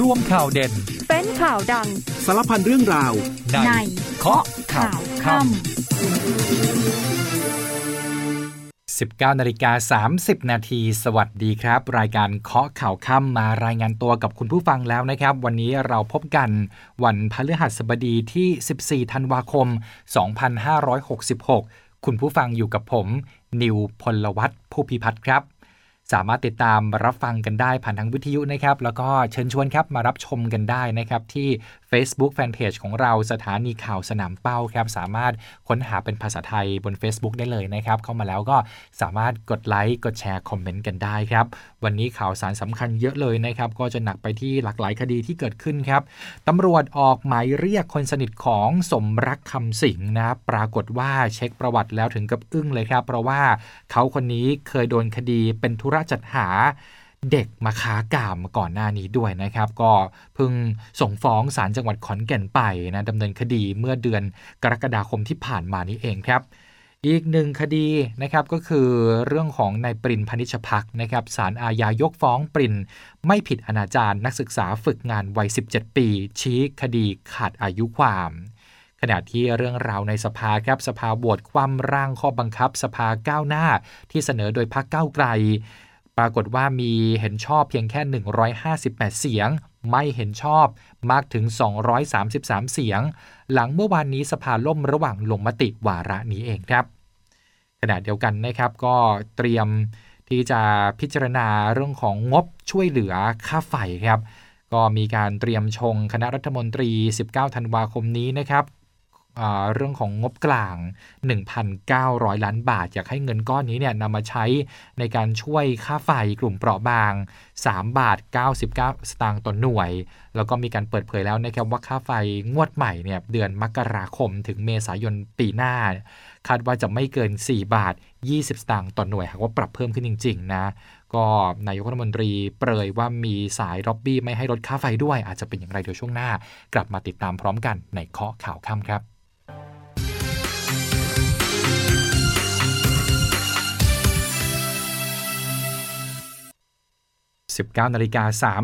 ร่วมข่าวเด่น เป็นข่าวดัง สารพันเรื่องราวในในเคาะข่าวค่ำ19นาฬิกา30 นาที สวัสดีครับ รายการเคาะข่าวค่ำมารายงานตัวกับคุณผู้ฟังแล้วนะครับ วันนี้เราพบกันวันพฤหัสบดีที่ 14 ธันวาคม 2566 คุณผู้ฟังอยู่กับผม นิวพลวัตผู้พิพัฒน์ครับ สามารถติดตามรับฟังกันได้ผ่านทางวิทยุนะครับ แล้วก็เชิญชวนครับมารับชมกันได้นะครับที่ Facebook Fanpage ของเราสถานีข่าวสนามเป้าครับ สามารถค้นหาเป็นภาษาไทยบน Facebook ได้เลยนะครับ เข้ามาแล้วก็สามารถกดไลค์กดแชร์คอมเมนต์กันได้ครับ วันนี้ข่าวสารสำคัญเยอะเลยนะครับ ก็จะหนักไปที่หลากหลายคดีที่เกิดขึ้นครับตำรวจออกหมายเรียกคนสนิทของสมรักคำสิงนะปรากฏว่าเช็คประวัติแล้วถึงกับอึ้งเลยครับ เพราะว่าเขาคนนี้เคยโดนคดีเป็นธุระจัดหา เด็กมาค้ากามก่อนหน้านี้ด้วยนะครับ ก็เพิ่งส่งฟ้องศาลจังหวัดขอนแก่นไปนะดำเนินคดีเมื่อเดือนกรกฎาคมที่ผ่านมานี้เองครับ อีกหนึ่งคดีนะครับก็คือเรื่องของนายปรินพนิชพักนะครับศาลอาญายกฟ้องปรินไม่ผิดอนาจารนักศึกษาฝึกงานวัย 17 ปี ชี้คดีขาดอายุความขณะที่เรื่องราวในสภาครับสภาบวชคว่ำร่างข้อบังคับ สภาก้าวหน้า ที่เสนอโดยพรรคก้าวไกล ปรากฏว่ามีเห็นชอบเพียงแค่ 158 เสียง ไม่เห็นชอบมากถึง 233 เสียง หลังเมื่อวานนี้สภาล่มระหว่างลงมติวาระนี้เองครับขณะเดียวกันนะครับก็เตรียมที่จะพิจารณาเรื่องของงบช่วยเหลือค่าไฟครับ ก็มีการเตรียมชงคณะรัฐมนตรี 19 ธันวาคมนี้นะครับ เรื่องของงบกลาง 1,900 ล้านบาท อยากให้เงินก้อนนี้เนี่ยนำมาใช้ในการช่วยค่าไฟกลุ่มเปราะบาง 3 บาท 99 สตางค์ต่อหน่วย แล้วก็มีการเปิดเผยแล้วนะครับว่าค่าไฟงวดใหม่เนี่ยเดือนมกราคมถึงเมษายนปีหน้า คาดว่าจะไม่เกิน 4 บาท 20 สตางค์ต่อหน่วยหากว่าปรับเพิ่มขึ้นจริง ๆ นะก็นายกรัฐมนตรีเปรยว่ามีสายล็อบบี้ไม่ให้ลดค่าไฟด้วย อาจจะเป็นอย่างไรเดี๋ยวช่วงหน้า กลับมาติดตามพร้อมกันในเคาะข่าวค่ำครับ 19นาฬิกา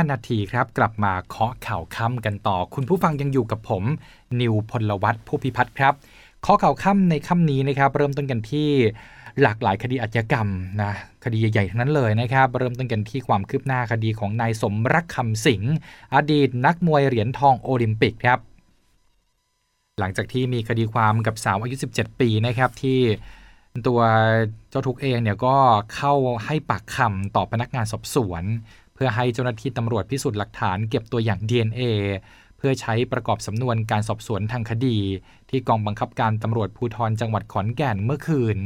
35 นาทีครับ กลับมาเคาะข่าวค่ำกันต่อ คุณผู้ฟังยังอยู่กับผม นิวพลวัตผู้พิพัฒน์ครับเคาะข่าวค่ำในค่ำนี้นะครับ เริ่มต้นกันที่หลากหลายคดีอาชญากรรมนะคดีใหญ่ๆทั้งนั้นเลยนะครับ เริ่มต้นกันที่ความคืบหน้าคดีของนายสมรักคำสิงห์อดีตนักมวยเหรียญทองโอลิมปิกครับ หลังจากที่มีคดีความกับสาวอายุ 17 ปีนะครับที่ ตัวเจ้าทุกเองเนี่ยก็เข้าให้ปากคำต่อพนักงานสอบสวน เพื่อให้เจ้าหน้าที่ตำรวจพิสูจน์หลักฐานเก็บตัวอย่าง DNA เพื่อใช้ประกอบสำนวนการสอบสวนทางคดี ที่กองบังคับการตำรวจภูธรจังหวัดขอนแก่นเมื่อคืน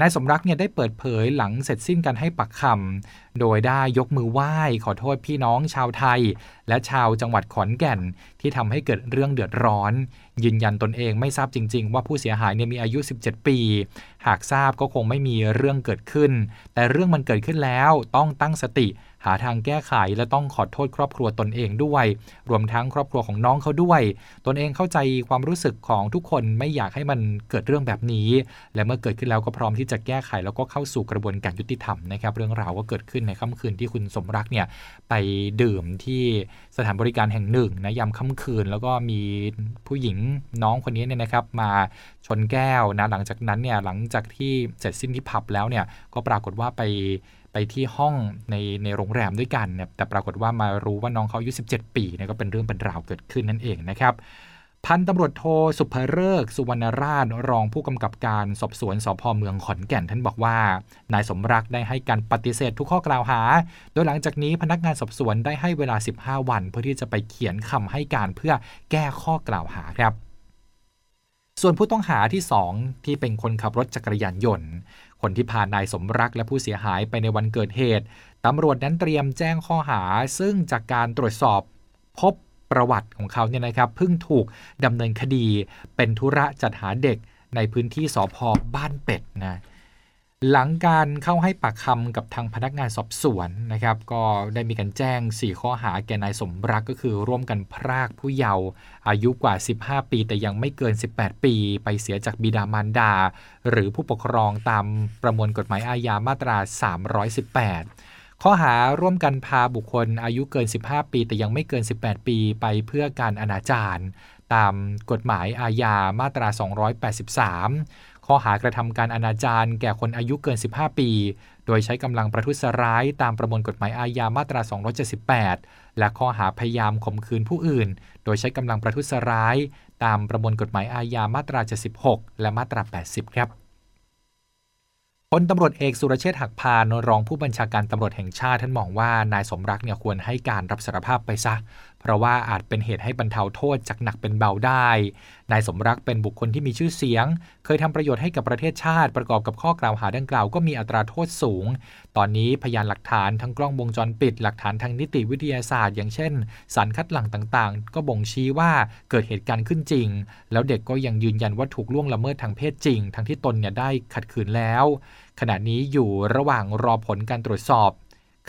นายสมรักเนี่ยได้เปิดเผยหลังเสร็จสิ้นการให้ปากคำ โดยได้ยกมือไหว้ขอโทษพี่น้องชาวไทย และชาวจังหวัดขอนแก่น ที่ทำให้เกิดเรื่องเดือดร้อน ยืนยันตนเองไม่ทราบจริง ๆ ว่าผู้เสียหายเนี่ยมีอายุ 17 ปี หากทราบก็คงไม่มีเรื่องเกิดขึ้น แต่เรื่องมันเกิดขึ้นแล้วต้องตั้งสติ หาทางแก้ไขและต้องขอโทษครอบครัวตนเองด้วย รวมทั้งครอบครัวของน้องเขาด้วย ตนเองเข้าใจความรู้สึกของทุกคนไม่อยากให้มันเกิดเรื่องแบบนี้ และเมื่อเกิดขึ้นแล้วก็พร้อมที่จะแก้ไขแล้วก็เข้าสู่กระบวนการยุติธรรมนะครับ เรื่องราวก็เกิดขึ้นในค่ำคืนที่คุณสมรักเนี่ยไปดื่มที่สถานบริการแห่งหนึ่งนะยามค่ำคืน แล้วก็มีผู้หญิงน้องคนนี้เนี่ยนะครับมาชนแก้วนะหลังจากนั้นเนี่ยหลังจากที่เสร็จสิ้นที่ผับแล้วเนี่ยก็ปรากฏว่าไปไปที่ห้องในในโรงแรมด้วยกันเนี่ยแต่ปรากฏว่ามารู้ว่าน้องเขาอายุ 17 ปีเนี่ยก็เป็นเรื่องเป็นราวเกิดขึ้นนั่นเองนะครับ พันตำรวจโทสุภเริกสุวรรณราชรองผู้กำกับการสอบสวนสพเมืองขอนแก่นท่านบอกว่า นายสมรักได้ให้การปฏิเสธทุกข้อกล่าวหา โดยหลังจากนี้พนักงานสอบสวนได้ให้เวลา 15 วัน เพื่อที่จะไปเขียนคำให้การเพื่อแก้ข้อกล่าวหาครับ ส่วนผู้ต้องหาที่ 2 ที่เป็นคนขับรถจักรยานยนต์ คนที่พานายสมรักและผู้เสียหายไปในวันเกิดเหตุตำรวจนั้นเตรียมแจ้งข้อหา ซึ่งจากการตรวจสอบพบ ประวัติของเขาเนี่ยนะครับเพิ่งถูกดำเนินคดีเป็นธุระจัดหาเด็กในพื้นที่สพบ้านเป็ดนะหลังการเข้าให้ปากคำกับทางพนักงานสอบสวนนะครับ ก็ได้มีการแจ้ง 4 ข้อหาแก่นายสมรักก็คือร่วมกันพรากผู้เยาว์อายุกว่า 15 ปี แต่ยังไม่เกิน 18 ปี ไปเสียจากบิดามารดา หรือผู้ปกครองตามประมวลกฎหมายอาญามาตรา 318 ข้อหาร่วมกันพาบุคคลอายุเกิน 15 ปี แต่ยังไม่เกิน 18 ปีไปเพื่อการอนาจารตามกฎหมายอาญามาตรา 283 ข้อหากระทำการอนาจารแก่คนอายุเกิน 15 ปี โดยใช้กำลังประทุษร้ายตามประมวลกฎหมายอาญามาตรา 278 และข้อหาพยายามข่มขืนผู้อื่น โดยใช้กำลังประทุษร้าย ตามประมวลกฎหมายอาญามาตรา 76 และมาตรา 80 ครับ พลตำรวจเอกสุรเชษฐ์หักพานรองผู้บัญชาการตำรวจแห่งชาติท่านมองว่านายสมรักเนี่ยควรให้การรับสารภาพไปซะเพราะว่าอาจเป็นเหตุให้บรรเทาโทษจากหนักเป็นเบาได้ นายสมรักเป็นบุคคลที่มีชื่อเสียง เคยทำประโยชน์ให้กับประเทศชาติ ประกอบกับข้อกล่าวหาดังกล่าวก็มีอัตราโทษสูง ตอนนี้พยานหลักฐานทั้งกล้องวงจรปิด หลักฐานทางนิติวิทยาศาสตร์ อย่างเช่น สารคัดหลั่งต่างๆ ก็บ่งชี้ว่าเกิดเหตุการณ์ขึ้นจริง แล้วเด็กก็ยังยืนยันว่าถูกล่วงละเมิดทางเพศจริง ทั้งที่ตนเนี่ยได้ขัดขืนแล้ว ขณะนี้อยู่ระหว่างรอผลการตรวจสอบ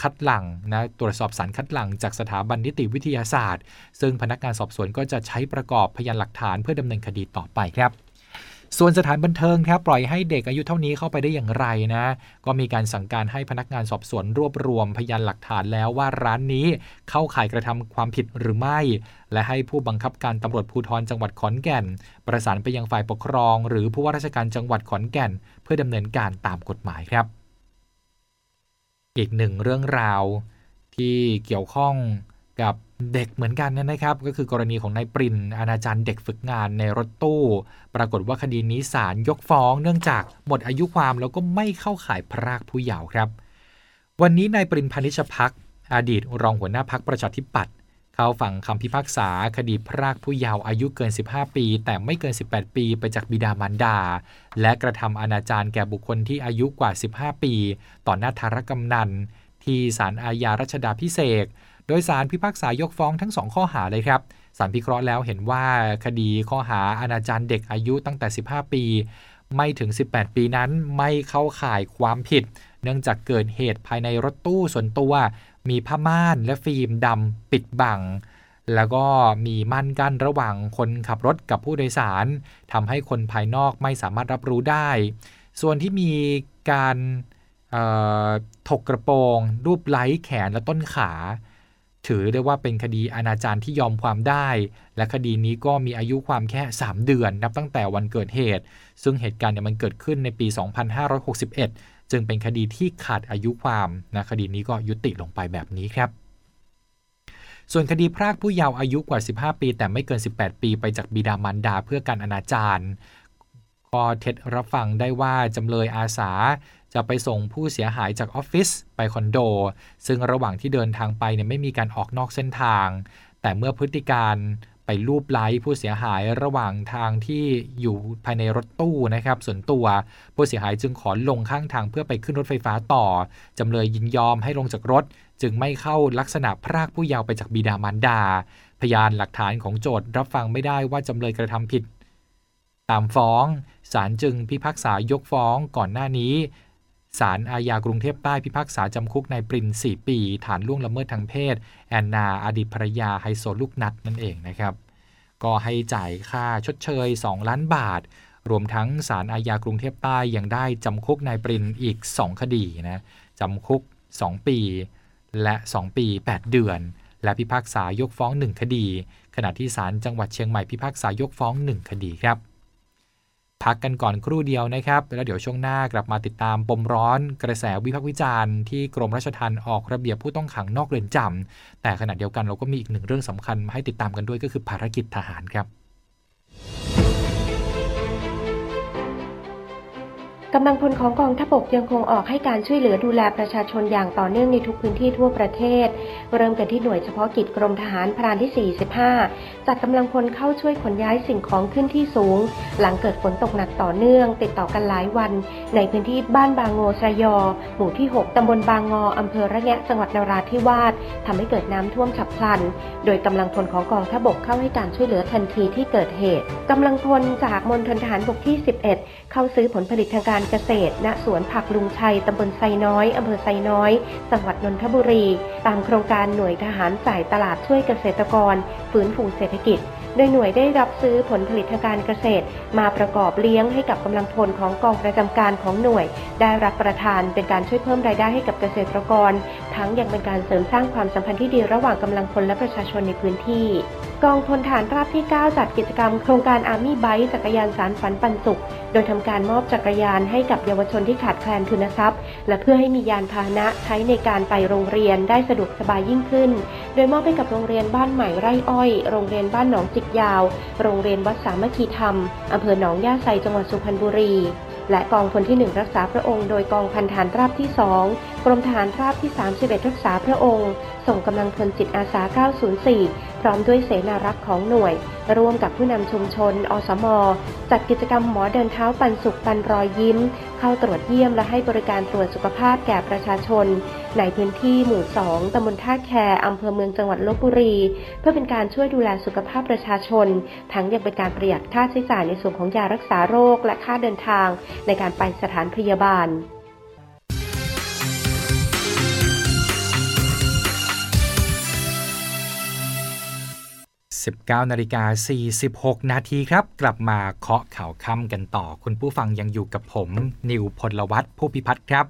คัดหลังนะตรวจสอบสารคัดหลังจากสถาบันนิติวิทยาศาสตร์ ซึ่งพนักงานสอบสวนก็จะใช้ประกอบพยานหลักฐานเพื่อดำเนินคดีต่อไปครับส่วนสถานบันเทิงครับปล่อยให้เด็กอายุเท่านี้เข้าไปได้อย่างไรนะ ก็มีการสั่งการให้พนักงานสอบสวนรวบรวมพยานหลักฐานแล้วว่าร้านนี้เข้าข่ายกระทำความผิดหรือไม่ และให้ผู้บังคับการตำรวจภูธรจังหวัดขอนแก่น ประสานไปยังฝ่ายปกครอง หรือผู้ว่าราชการจังหวัดขอนแก่น เพื่อดำเนินการตามกฎหมายครับ อีกหนึ่งเรื่องราวที่เกี่ยวข้องกับเด็กเหมือนกันนะครับ ก็คือกรณีของนายปรินอนาจารย์เด็กฝึกงานในรถตู้ ปรากฏว่าคดีนี้ศาลยกฟ้อง เนื่องจากหมดอายุความแล้วก็ไม่เข้าข่ายพรากผู้เยาว์ครับ วันนี้นายปรินพานิชพักอดีตรองหัวหน้าพักประชาธิปัตย์ เข้าฝั่งคำพิพากษาคดีพรากผู้เยาว์อายุเกิน 15 ปี แต่ไม่เกิน 18 ปีไปจากบิดามารดา และกระทำอนาจารแก่บุคคลที่อายุกว่า 15 ปี ต่อหน้าธารกำนัน ที่ศาลอาญารัชดาพิเศษโดยสารพิพากษายกฟ้องทั้งสองข้อหาเลยครับสารพิเคราะห์แล้วเห็นว่าคดีข้อหาอนาจารเด็กอายุตั้งแต่ 15 ปี ไม่ถึง 18 ปีนั้นไม่เข้าข่ายความผิด เนื่องจากเกิดเหตุภายในรถตู้ส่วนตัว มีผ้าม่านและฟิล์มดำปิดบัง แล้วก็มีม่านกั้นระหว่างคนขับรถกับผู้โดยสารทำให้คนภายนอกไม่สามารถรับรู้ได้ ส่วนที่มีการถกกระโปรง รูปไล้แขนและต้นขา ถือได้ว่าเป็นคดีอนาจารที่ยอมความได้ และคดีนี้ก็มีอายุความแค่ 3 เดือน นับตั้งแต่วันเกิดเหตุ ซึ่งเหตุการณ์เนี่ยมันเกิดขึ้นในปี 2561 จึงเป็นคดีที่ขาดอายุความนะคดีนี้ก็ยุติลงไปแบบนี้ครับส่วนคดีพรากผู้เยาว์อายุกว่า 15 ปี แต่ไม่เกิน 18 ปีไปจากบิดามารดาเพื่อการอนาจารก็เท็จรับฟังได้ว่าจำเลยอาสา จะไปส่งผู้เสียหายจากออฟฟิศไปคอนโด ซึ่งระหว่างที่เดินทางไปเนี่ยไม่มีการออกนอกเส้นทาง แต่เมื่อพฤติการไปรูปไล้ผู้เสียหายระหว่างทางที่อยู่ภายในรถตู้นะครับ ส่วนตัวผู้เสียหายจึงขอลงข้างทางเพื่อไปขึ้นรถไฟฟ้าต่อ จำเลยยินยอมให้ลงจากรถ จึงไม่เข้าลักษณะพรากผู้เยาว์ไปจากบิดามารดา พยานหลักฐานของโจทย์รับฟังไม่ได้ว่าจำเลยกระทำผิด ตามฟ้องศาลจึงพิพากษายกฟ้องก่อนหน้านี้ ศาลอาญากรุงเทพใต้พิพากษาจำคุกนายปริน 4 ปี ฐานล่วงละเมิดทางเพศ แอนนาอดีตภรรยาไฮโซลูกนัดนั่นเองนะครับ ก็ให้จ่ายค่าชดเชย 2 ล้านบาท รวมทั้งศาลอาญากรุงเทพใต้ยังได้จำคุกนายปรินอีก 2 คดีนะจำคุก 2 ปี และ 2 ปี 8 เดือน และพิพากษายกฟ้อง 1 คดี ขณะที่ศาลจังหวัดเชียงใหม่พิพากษายกฟ้อง 1 คดีครับ พักกันก่อนครู่เดียวนะครับ แล้วเดี๋ยวช่วงหน้ากลับมาติดตามปมร้อน กระแสวิพากษ์วิจารณ์ที่กรมราชทัณฑ์ออกระเบียบผู้ต้องขังนอกเรือนจำแต่ขณะเดียวกันเราก็มีอีกหนึ่งเรื่องสำคัญมาให้ติดตามกันด้วยก็คือภารกิจทหารครับ กำลังพลของกองทัพบกยังคงออกให้การช่วยเหลือดูแลประชาชนอย่างต่อเนื่องในทุกพื้นที่ทั่วประเทศ เริ่มกันที่หน่วยเฉพาะกิจกรมทหารพรานที่ 45 จัดกำลังพลเข้าช่วยขนย้ายสิ่งของขึ้นที่สูง หลังเกิดฝนตกหนักต่อเนื่อง ติดต่อกันหลายวัน ในพื้นที่บ้านบางโงสระยอ หมู่ที่ 6 ตำบลบางงออำเภอระแงะจังหวัดนราธิวาสทำให้เกิดน้ำท่วมฉับพลัน โดยกำลังพลของกองทัพบกเข้าให้การช่วยเหลือทันทีที่เกิดเหตุกำลังพลจากมณฑลทหารบกที่ 11 เข้าซื้อผลผลิตทางการเกษตร ณ สวนผักลุงชัย ตำบลไซน้อย อำเภอไซน้อย จังหวัดนนทบุรี ตามโครงการหน่วยทหารจ่ายตลาดช่วยเกษตรกร ฟื้นฟูเศรษฐกิจ โดยหน่วยได้รับซื้อผลผลิตทางการเกษตร มาประกอบเลี้ยงให้กับกำลังพลของกองประจำการของหน่วย ได้รับประทานเป็นการช่วยเพิ่มรายได้ให้กับเกษตรกร ทั้งยังเป็นการเสริมสร้างความสัมพันธ์ที่ดีระหว่างกำลังพลและประชาชนในพื้นที่ กองพลฐานราบที่ 9 จัดกิจกรรมโครงการอาร์มี่ไบค์จักรยานสารฝันปันสุข โดยทำการมอบจักรยานให้กับเยาวชนที่ขาดแคลนทุนทรัพย์ และเพื่อให้มียานพาหนะใช้ในการไปโรงเรียนได้สะดวกสบายยิ่งขึ้น โดยมอบให้กับโรงเรียนบ้านใหม่ไร่อ้อย โรงเรียนบ้านหนองจิกยาว โรงเรียนวัดสามัคคีธรรมอำเภอหนองย่าไซจังหวัดสุพรรณบุรีและกองพลที่ 1 รักษาพระองค์โดยกองพันฐานราบที่ 2 กรมทหารราบที่ 31 รักษาพระองค์ ส่งกำลังพลจิตอาสา 904 พร้อมด้วยเสนารักษ์ของหน่วย ร่วมกับผู้นำชุมชน อสม จัดกิจกรรมหมอเดินเท้าปันสุขปันรอยยิ้ม เข้าตรวจเยี่ยมและให้บริการตรวจสุขภาพแก่ประชาชน ในพื้นที่หมู่ 2ตำบลท่าแคอำเภอเมืองจังหวัดลบบุรี เพื่อเป็นการช่วยดูแลสุขภาพประชาชน ทั้งยังเป็นการประหยัดค่าใช้จ่ายในส่วนของยารักษาโรคและค่าเดินทาง ในการไปสถานพยาบาล 19นาฬิกา46 นาทีครับ กลับมาเคาะข่าวค่ำกันต่อ คุณผู้ฟังยังอยู่กับผม นิวพลวัตผู้พิพัฒน์ครับ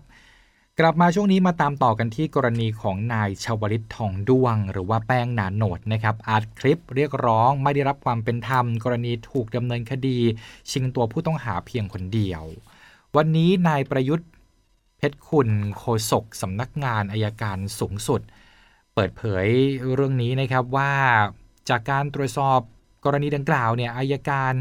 กลับมาช่วงนี้มาตามต่อกันที่กรณีของนายชวลิตทองด้วง หรือว่าแป้งนาโหนดนะครับอัดคลิปเรียกร้องไม่ได้รับความเป็นธรรม กรณีถูกดำเนินคดี ชิงตัวผู้ต้องหาเพียงคนเดียว วันนี้นายประยุทธ์เพชรคุณโฆษกสำนักงานอายการสูงสุดเปิดเผยเรื่องนี้นะครับว่า จากการตรวจสอบกรณีดังกล่าวเนี่ยอายการ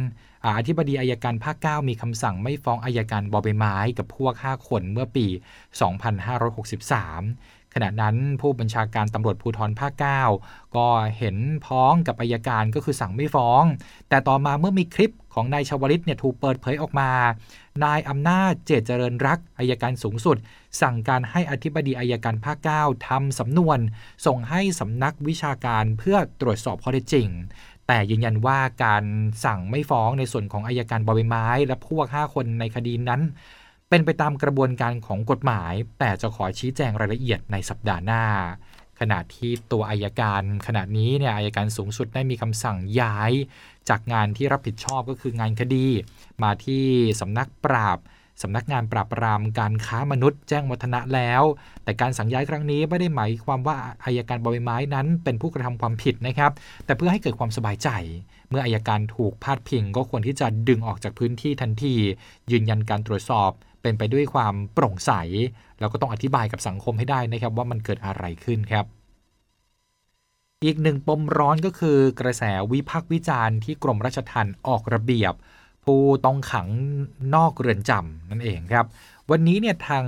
อธิบดีอายการภาค 9 มีคำสั่งไม่ฟ้องอายการบอใบไม้ กับพวก 5 คนเมื่อปี 2563 ณะนั้นผู้บัญชาการตำรวจภูธรภาค 9 ก็เห็นพ้องกับอายการก็คือสั่งไม่ฟ้อง แต่ต่อมาเมื่อมีคลิปของนายชวลิตเนี่ยถูกเปิดเผยออกมา นายอำนาจเจตเจริญรักอายการสูงสุด สั่งการให้อธิบดีอายการภาค 9 ทำสำนวน ส่งให้สำนักวิชาการเพื่อตรวจสอบข้อเท็จจริงแต่ยืนยันว่าการสั่งไม่ฟ้องในส่วนของอายการบอใบไม้ และพวก 5 คนในคดีนั้น เป็นไปตามกระบวนการของกฎหมาย แต่จะขอชี้แจงรายละเอียดในสัปดาห์หน้า ขณะที่ตัวอายการขณะนี้เนี่ยอายการสูงสุดได้มีคำสั่งย้าย จากงานที่รับผิดชอบก็คืองานคดี มาที่สำนักปราบสำนักงานปราบปรามการค้ามนุษย์แจ้งวัฒนะแล้ว แต่การสั่งย้ายครั้งนี้ไม่ได้หมายความว่าอายการบอยไม้นั้นเป็นผู้กระทำความผิดนะครับ แต่เพื่อให้เกิดความสบายใจ เมื่ออายการถูกพาดพิงก็ควรที่จะดึงออกจากพื้นที่ทันที ยืนยันการตรวจสอบ เป็นไปด้วยความโปร่งใส แล้วก็ต้องอธิบายกับสังคมให้ได้นะครับว่ามันเกิดอะไรขึ้นครับ อีกหนึ่งปมร้อนก็คือกระแสวิพากษ์วิจารณ์ที่กรมราชทัณฑ์ออกระเบียบ ผู้ต้องขังนอกเรือนจำนั่นเองครับ วันนี้เนี่ยทาง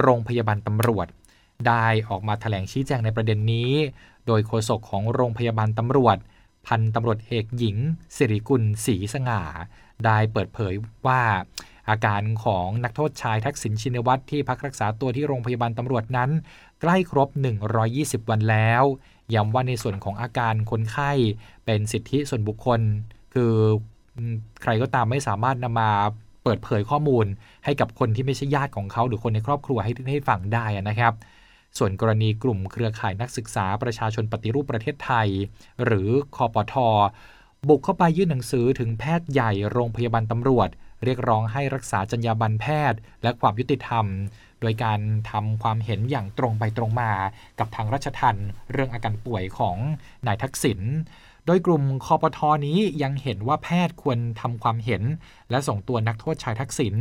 โรงพยาบาลตำรวจ ได้ออกมาถแถลงชี้แจงในประเด็นนี้ โดยโฆษกของโรงพยาบาลตำรวจพันตำรวจเอกหญิงสิริกุลศรีสง่า ได้เปิดเผยว่า อาการของนักโทษชายทักษิณชินวัตรที่พักรักษาตัวที่โรงพยาบาลตำรวจนั้น ใกล้ครบ 120 วันแล้วย้ำว่าในส่วนของอาการคนไข้เป็นสิทธิส่วนบุคคล คือใครก็ตามไม่สามารถนำมาเปิดเผยข้อมูล ให้กับคนที่ไม่ใช่ญาติของเขาหรือคนในครอบครัวให้ให้ฟังได้นะครับ ส่วนกรณีกลุ่มเครือข่ายนักศึกษาประชาชนปฏิรูปประเทศไทย หรือคอปทบุกเข้าไปยื่นหนังสือถึงแพทย์ใหญ่โรงพยาบาลตำรวจ เรียกร้องให้รักษาจรรยาบรรณแพทย์ และความยุติธรรม โดยการทำความเห็นอย่างตรงไปตรงมากับทางรัชทันเรื่องอาการป่วยของนายทักษิณโดยกลุ่มคอปทอนี้ยังเห็นว่าแพทย์ควรทำความเห็น และส่งตัวนักโทษชายทักษิณ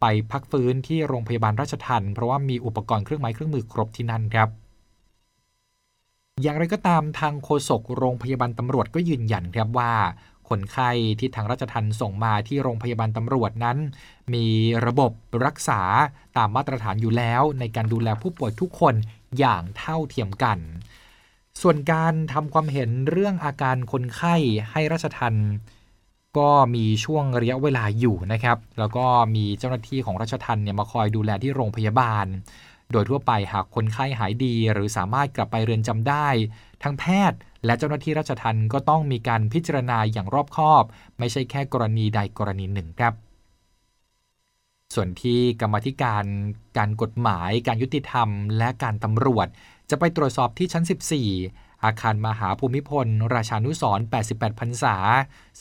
ไปพักฟื้นที่โรงพยาบาลราชทันเพราะว่ามีอุปกรณ์เครื่องไม้เครื่องมือครบที่นั่นครับ อย่างไรก็ตามทางโฆษกโรงพยาบาลตำรวจก็ยืนยันครับว่า คนไข้ที่ทางราชทันส่งมาที่โรงพยาบาลตำรวจนั้น มีระบบรักษาตามมาตรฐานอยู่แล้ว ในการดูแลผู้ป่วยทุกคนอย่างเท่าเทียมกัน ส่วนการทำความเห็นเรื่องอาการคนไข้ให้ราชทันก็มีช่วงระยะเวลาอยู่นะครับ แล้วก็มีเจ้าหน้าที่ของราชทันเนี่ยมาคอยดูแลที่โรงพยาบาล โดยทั่วไปหากคนไข้หายดี หรือสามารถกลับไปเรือนจำได้ ทั้งแพทย์ และเจ้าหน้าที่ราชทันก็ต้องมีการพิจารณาอย่างรอบคอบ ไม่ใช่แค่กรณีใดกรณีหนึ่งครับส่วนที่กรรมธิการการกฎหมาย การยุติธรรม และการตำรวจ จะไปตรวจสอบที่ชั้น 14 อาคารมหาภูมิพล ราชานุสร88พรรษา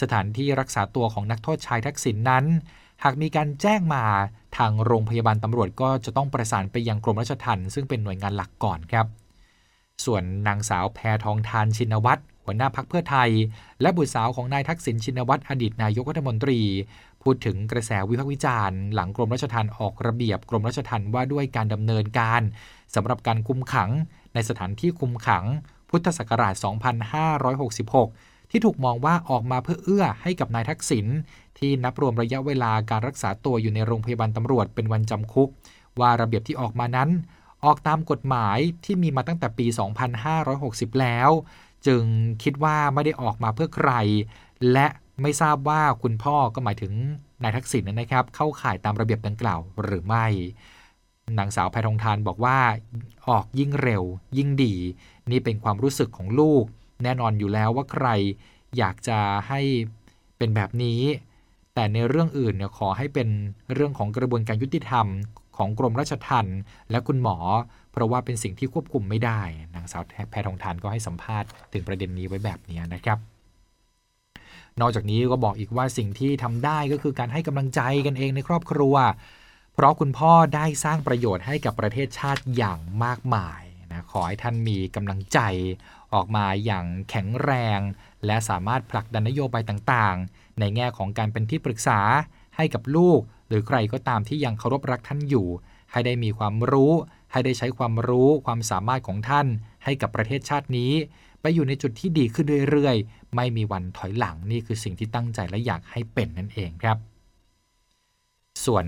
สถานที่รักษาตัวของนักโทษชายทักษิณนนั้น หากมีการแจ้งมาทางโรงพยาบาลตำรวจก็จะต้องประสานไปยังกรมราชทัณฑ์ซึ่งเป็นหน่วยงานหลักก่อนครับ ส่วนนางสาวแพทองทานชินวัตรหัวหน้าพักเพื่อไทย และบุตรสาวของนายทักษิณชินวัตรอดีตนายกรัฐมนตรี พูดถึงกระแสวิพากษ์วิจารณ์ หลังกรมราชทัณฑ์ออกระเบียบกรมราชทัณฑ์ว่าด้วยการดำเนินการสำหรับการคุมขัง ในสถานที่คุมขัง พุทธศักราช 2566 ที่ถูกมองว่าออกมาเพื่อเอื้อให้กับนายทักษิณที่นับรวมระยะเวลาการรักษาตัวอยู่ในโรงพยาบาลตำรวจเป็นวันจำคุก ว่าระเบียบที่ออกมานั้น ออกตามกฎหมายที่มีมาตั้งแต่ปี 2560 แล้ว จึงคิดว่าไม่ได้ออกมาเพื่อใคร และไม่ทราบว่าคุณพ่อก็หมายถึงนายทักษิณนะครับ เข้าข่ายตามระเบียบดังกล่าวหรือไม่นางสาวแพทองทานบอกว่า ออกยิ่งเร็ว ยิ่งดี นี่เป็นความรู้สึกของลูก แน่นอนอยู่แล้วว่าใครอยากจะให้เป็นแบบนี้ แต่ในเรื่องอื่นเนี่ยขอให้เป็นเรื่องของกระบวนการยุติธรรม ของกรมราชทัณฑ์และคุณหมอ เพราะว่าเป็นสิ่งที่ควบคุมไม่ได้ นางสาวแพทองทานก็ให้สัมภาษณ์ถึงประเด็นนี้ไว้แบบนี้นะครับ นอกจากนี้ก็บอกอีกว่าสิ่งที่ทำได้ก็คือการให้กำลังใจกันเองในครอบครัว เพราะคุณพ่อได้สร้างประโยชน์ให้กับประเทศชาติอย่างมากมายนะขอให้ท่านมีกำลังใจออกมาอย่างแข็งแรง และสามารถผลักดันนโยบายต่างๆ ในแง่ของการเป็นที่ปรึกษาให้กับลูก รือใครก็ตามที่ยังเคารพรักท่านอยู่ ให้ได้มีความรู้ ให้ได้ใช้ความรู้ความสามารถของท่าน ให้กับประเทศชาตินี้ ไปอยู่ในจุดที่ดีขึ้นเรื่อยๆ ไม่มีวันถอยหลังนี่คือสิ่งที่ตั้งใจและอยากให้เป็นนั่นเองครับ ส่วน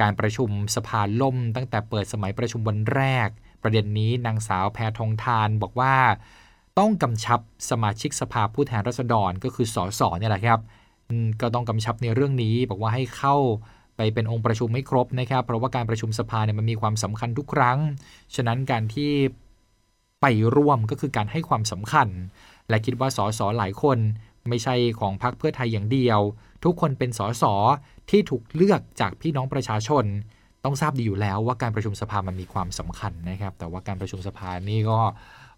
การประชุมสภาล่ม ตั้งแต่เปิดสมัยประชุมวันแรก ประเด็นนี้นางสาวแพทองทานบอกว่าต้องกำชับสมาชิกสภาผู้แทนราษฎรก็คือสสเนี่ยแหละครับก็ต้องกำชับในเรื่องนี้บอกว่าให้เข้า ไปเป็นองค์ประชุมไม่ครบนะครับ เพราะว่าการประชุมสภาเนี่ยมันมีความสำคัญทุกครั้ง ฉะนั้นการที่ไปร่วมก็คือการให้ความสำคัญ และคิดว่าสสหลายคนไม่ใช่ของพรรคเพื่อไทยอย่างเดียว ทุกคนเป็นสสที่ถูกเลือกจากพี่น้องประชาชน ต้องทราบดีอยู่แล้วว่าการประชุมสภามันมีความสำคัญนะครับ แต่ว่าการประชุมสภานี่ก็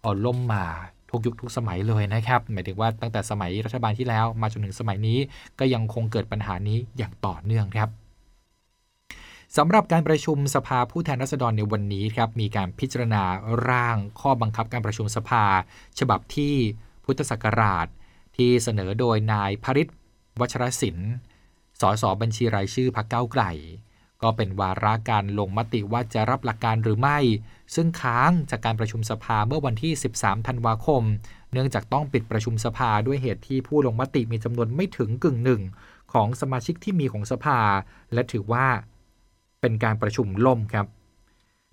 อ่อนล่มมาทุกยุคทุกสมัยเลยนะครับ หมายถึงว่าตั้งแต่สมัยรัฐบาลที่แล้วมาจนถึงสมัยนี้ก็ยังคงเกิดปัญหานี้อย่างต่อเนื่องครับ สำหรับการประชุมสภาผู้แทนราษฎรในวันนี้ครับมีการพิจารณาร่างข้อบังคับการประชุมสภา ฉบับที่พุทธศักราช ที่เสนอโดยนายพริศวัชรศิลป์สสบัญชีรายชื่อพรรคเก้าไกล ก็เป็นวาระการลงมติว่าจะรับหลักการหรือไม่ ซึ่งค้างจากการประชุมสภาเมื่อวันที่ 13 ธันวาคม เนื่องจากต้องปิดประชุมสภาด้วยเหตุที่ผู้ลงมติมีจำนวนไม่ถึงกึ่งหนึ่งของสมาชิกที่มีของสภา และถือว่า เป็นการประชุมล่มครับ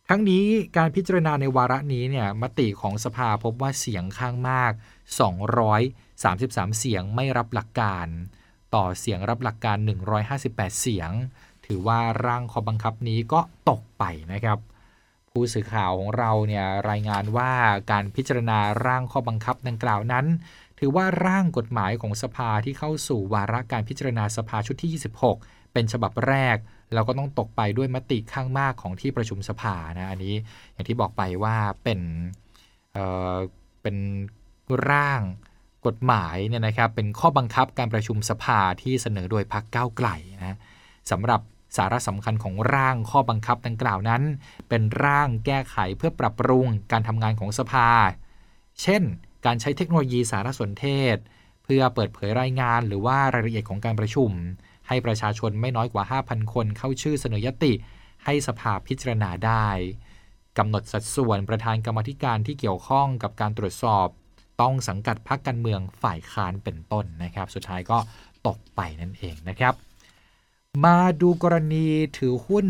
ทั้งนี้การพิจารณาในวาระนี้เนี่ยมติของสภาพบว่าเสียงข้างมาก 233 เสียงไม่รับหลักการ ต่อเสียงรับหลักการ 158 เสียง ถือว่าร่างข้อบังคับนี้ก็ตกไปนะครับผู้สื่อข่าวของเราเนี่ยรายงานว่าการพิจารณาร่างข้อบังคับดังกล่าวนั้น ถือว่าร่างกฎหมายของสภาที่เข้าสู่วาระการพิจารณาสภาชุดที่ 26 เป็นฉบับแรก แล้วก็ต้องตกไปด้วยมติข้างมากของที่ประชุมสภานะอันนี้อย่างที่บอกไปว่าเป็นเเป็นร่างกฎหมายเนี่ยนะครับเป็นข้อบังคับการประชุมสภาที่เสนอโดยพรรคก้าวไกลนะสำหรับสาระสำคัญของร่างข้อบังคับดังกล่าวนั้น เป็นร่างแก้ไขเพื่อปรับปรุงการทำงานของสภา เช่น การใช้เทคโนโลยีสารสนเทศ เพื่อเปิดเผยรายงานหรือว่ารายละเอียดของการประชุม ให้ประชาชนไม่น้อยกว่า 5,000 คนเข้าชื่อเสนอยติ ให้สภาพิจารณาได้กำหนดสัดส่วนประธานกรรมธิการที่เกี่ยวข้องกับการตรวจสอบ ต้องสังกัดพรรคการเมืองฝ่ายค้านเป็นต้นนะครับ สุดท้ายก็ตกไปนั่นเองนะครับ มาดูกรณีถือหุ้น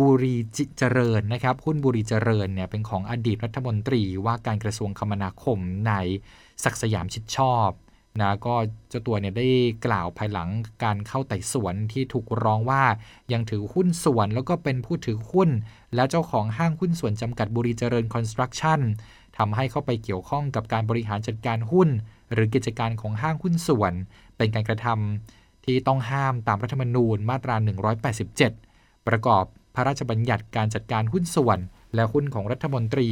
บุรีเจริญนะครับ หุ้นบุรีเจริญเนี่ยเป็นของอดีตรัฐมนตรีว่าการกระทรวงคมนาคมในศักสยามชิดชอบ นะก็เจ้าตัวเนี่ยได้กล่าวภายหลังการเข้าไต่สวนที่ถูกร้องว่ายังถือหุ้นส่วนแล้วก็เป็นผู้ถือหุ้น และเจ้าของห้างหุ้นส่วนจำกัดบุรีเจริญคอนสตรักชั่นทำให้เข้าไปเกี่ยวข้องกับการบริหารจัดการหุ้น หรือกิจการของห้างหุ้นส่วน เป็นการกระทำที่ต้องห้ามตามรัฐธรรมนูญมาตรา 187 ประกอบพระราชบัญญัติการจัดการหุ้นส่วน และหุ้นของรัฐมนตรี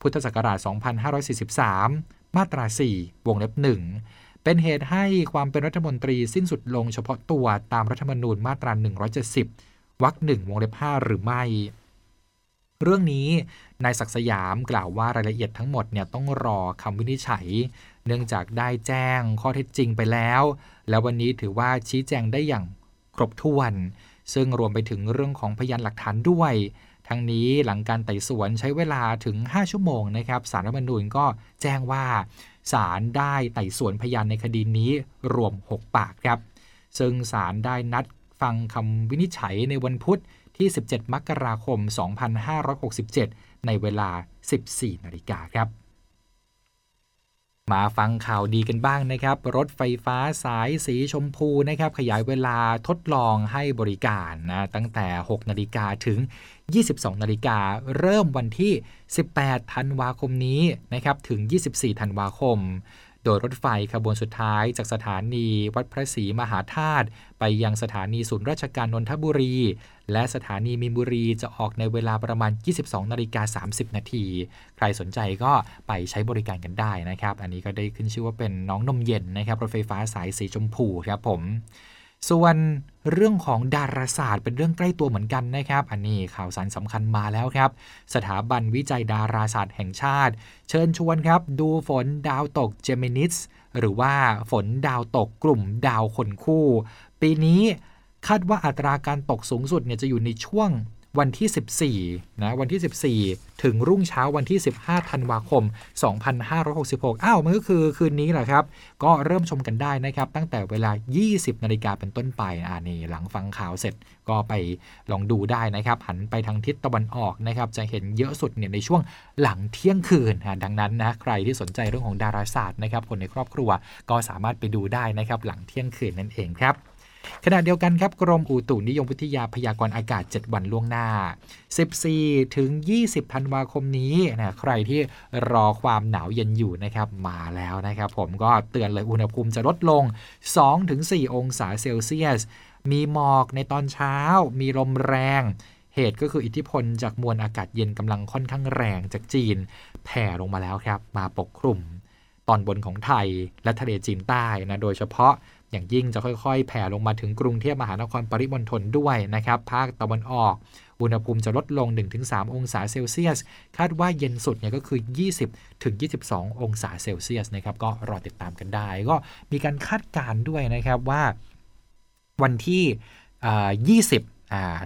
พุทธศักราช 2543 มาตรา 4 วงเล็บ 1 เป็นเหตุให้ความเป็นรัฐมนตรีสิ้นสุดลงเฉพาะตัวตามรัฐธรรมนูญมาตรา 170 วรรคหนึ่งวงเล็บ 5 หรือไม่ เรื่องนี้นายศักสยามกล่าวว่ารายละเอียดทั้งหมดเนี่ยต้องรอคำวินิจฉัย เนื่องจากได้แจ้งข้อเท็จจริงไปแล้ว แล้ววันนี้ถือว่าชี้แจงได้อย่างครบถ้วน ซึ่งรวมไปถึงเรื่องของพยานหลักฐานด้วย ทั้งนี้หลังการไต่สวนใช้เวลาถึง 5 ชั่วโมงนะครับสารรัฐมนูญก็แจ้งว่าศาลได้ไต่สวนพยานในคดีนี้รวม 6 ปากครับ ซึ่งศาลได้นัดฟังคำวินิจฉัยในวันพุธที่ 17 มกราคม 2567 ในเวลา 14 นาฬิกาครับ มาฟังข่าวดีกันบ้างนะครับ รถไฟฟ้าสายสีชมพูนะครับ ขยายเวลาทดลองให้บริการนะตั้งแต่ 6 นาฬิกาถึง 22 นาฬิกาเริ่มวันที่ 18 ธันวาคมนี้นะครับ ถึง 24 ธันวาคม โดยรถไฟขบวนสุดท้ายจากสถานีวัดพระศรีมหาธาตุไปยังสถานีศูนย์ราชการนนทบุรี และสถานีมีนบุรีจะออกในเวลาประมาณ 22นาฬิกา30 นาที ใครสนใจก็ไปใช้บริการกันได้นะครับ อันนี้ก็ได้ขึ้นชื่อว่าเป็นน้องนมเย็นนะครับรถไฟฟ้าสายสีชมพูครับผม ส่วนเรื่องของดาราศาสตร์เป็นเรื่องใกล้ตัวเหมือนกันนะครับ อันนี้ข่าวสารสำคัญมาแล้วครับ สถาบันวิจัยดาราศาสตร์แห่งชาติ เชิญชวนครับ ดูฝนดาวตกเจมินิสหรือว่าฝนดาวตกกลุ่มดาวคนคู่ ปีนี้คาดว่าอัตราการตกสูงสุดเนี่ยจะอยู่ในช่วง วันที่ 14นะวันที่ 14 ถึงรุ่งเช้าวันที่ 15ธันวาคม 2566 อ้าว มันก็คือคืนนี้แหละครับ ก็เริ่มชมกันได้นะครับ ตั้งแต่เวลา 20 นาฬิกาเป็นต้นไปอ่านี่หลังฟังข่าวเสร็จก็ไปลองดูได้นะครับ หันไปทางทิศตะวันออกนะครับ จะเห็นเยอะสุดเนี่ยในช่วงหลังเที่ยงคืนดังนั้นนะใครที่สนใจเรื่องของดาราศาสตร์นะครับคนในครอบครัวก็สามารถไปดูได้นะครับหลังเที่ยงคืนนั่นเองครับ ขณะเดียวกันครับกรมอุตุนิยมวิทยาพยากรณ์อากาศ 7 วันล่วงหน้า 14 ถึง 20 ธันวาคมนี้นะใครที่รอความหนาวเย็นอยู่นะครับมาแล้วนะครับ ผมก็เตือนเลยอุณหภูมิจะลดลง 2-4 องศาเซลเซียส มีหมอกในตอนเช้า มีลมแรง เหตุก็คืออิทธิพลจากมวลอากาศเย็นกำลังค่อนข้างแรงจากจีนแผ่ลงมาแล้วครับ มาปกคลุม ตอนบนของไทยและทะเลจีนใต้นะโดยเฉพาะ อย่างยิ่งจะค่อยๆ แผ่ลงมาถึงกรุงเทพมหานครปริมณฑลด้วยนะครับ ภาคตะวันออก อุณหภูมิจะลดลง 1-3 องศาเซลเซียส คาดว่าเย็นสุดเนี่ยก็คือ 20-22 องศาเซลเซียสนะครับ ก็รอติดตามกันได้ ก็มีการคาดการณ์ด้วยนะครับว่าวันที่ 20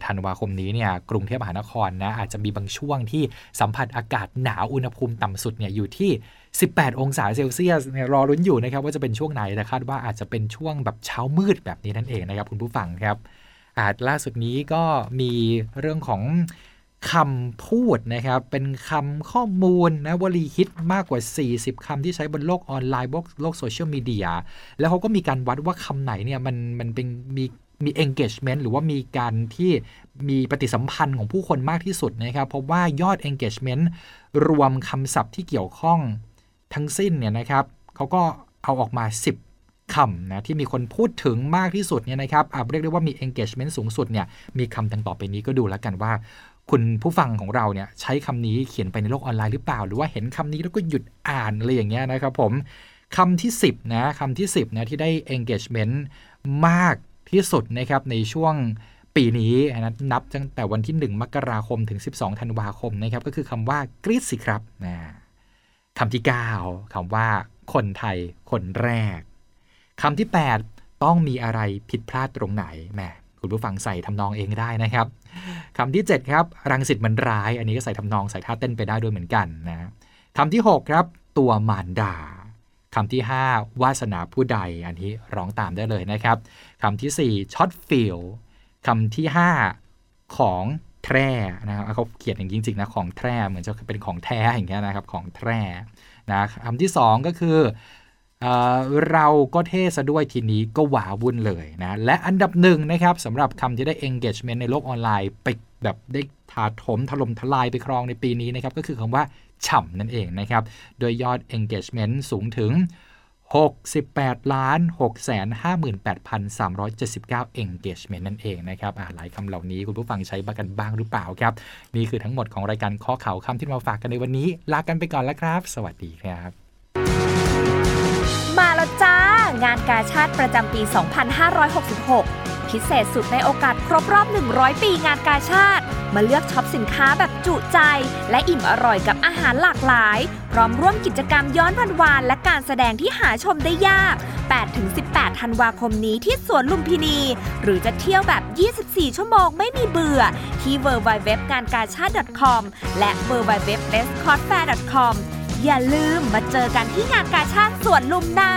ธันวาคมนี้เนี่ยกรุงเทพมหานครนะอาจจะมีบางช่วงที่สัมผัสอากาศหนาวอุณหภูมิต่ำสุดเนี่ยอยู่ที่ 18 องศาเซลเซียสเนี่ยรอรุ้นอยู่นะครับว่าจะเป็นช่วงไหนแต่คาดว่าอาจจะเป็นช่วงแบบเช้ามืดแบบนี้นั่นเองนะครับคุณผู้ฟังครับอาจล่าสุดนี้ก็มีเรื่องของคำพูดนะครับ เป็นคำข้อมูลนะวลีฮิตมากกว่า 40คำที่ใช้บนโลกออนไลน์โลกโซเชียลมีเดียแล้วเขาก็มีการวัดว่าคำไหนเนี่ยมันมันเป็นมี มี engagement หรือว่ามีการที่มีปฏิสัมพันธ์ของผู้คนมากที่สุดนะครับเพราะว่ายอด engagement รวมคำศัพท์ที่เกี่ยวข้องทั้งสิ้นเนี่ยนะครับเขาก็เอาออกมา 10คำนะที่มีคนพูดถึงมากที่สุดเนี่ยนะครับเรียกได้ว่ามี engagement สูงสุดเนี่ยมีคำดังต่อไปนี้ก็ดูแล้วกันว่า คุณผู้ฟังของเราเนี่ยใช้คำนี้เขียนไปในโลกออนไลน์หรือเปล่า หรือว่าเห็นคำนี้แล้วก็หยุดอ่านอะไรอย่างเงี้ยนะครับผมคำที่ 10นะคำที่ 10นะที่ได้ engagement มาก ที่สุดนะครับในช่วงปีนี้นะนับตั้งแต่วันที่ 1 มกราคมถึง 12 ธันวาคมนะครับก็คือคำว่ากรีดสิครับนะคำที่ 9คำว่าคนไทยคนแรกคำที่ 8 ต้องมีอะไรผิดพลาดตรงไหนแหมคุณผู้ฟังใส่ทำนองเองได้นะครับคำที่ 7 ครับรังสิตมันร้าย อันนี้ก็ใส่ทำนองใส่ท่าเต้นไปได้ด้วยเหมือนกันนะคำที่ 6 ครับ ตัวมารดา คำที่ 5 วาสนาผู้ใด อันนี้ร้องตามได้เลยนะครับคำที่ 4ช็อตฟีลคำที่ 5 ของแทร่นะครับเขาเขียนอย่างจริงๆนะของแทร่เหมือนจะเป็นของแท้อย่างเงี้ยนะครับของแทร่นะคำที่ 2 ก็คือเอเราก็เทซะด้วยทีนี้ก็หวาวุ่นเลยนะและอันดับหนึ่งนะครับสำหรับคำที่ได้ engagement ในโลกออนไลน์ไปแบบได้ถาถมถล่มทลายไปครองในปีนี้นะครับก็คือคำว่า ฉ่ำนั่นเองนะครับ โดยยอด engagement สูงถึง 68ล้าน658,379 engagement นั่นเองนะครับหลายคำเหล่านี้คุณผู้ฟังใช้บ้ากันบ้างหรือเปล่าครับ นี่คือทั้งหมดของรายการข้อข่าวคำที่มาฝากกันในวันนี้ ลากันไปก่อนแล้วครับ สวัสดีครับ มาแล้วจ้า งานกาชาติประจำปี 2566 พิเศษสุดในโอกาสครบรอบ 100 ปีงานกาชาติ มาเลือกช็อปสินค้าแบบจุใจ และอิ่มอร่อยกับอาหารหลากหลาย พร้อมร่วมกิจกรรมย้อนวันวาน และการแสดงที่หาชมได้ยาก 8-18 ธันวาคมนี้ที่สวนลุมพินี หรือจะเที่ยวแบบ 24 ชั่วโมงไม่มีเบื่อ ที่ www งานกาชาติ .com และ www b e s t c o t f a i r c o m อย่าลืมมาเจอกันที่งานกาชาติสวนลุมนะ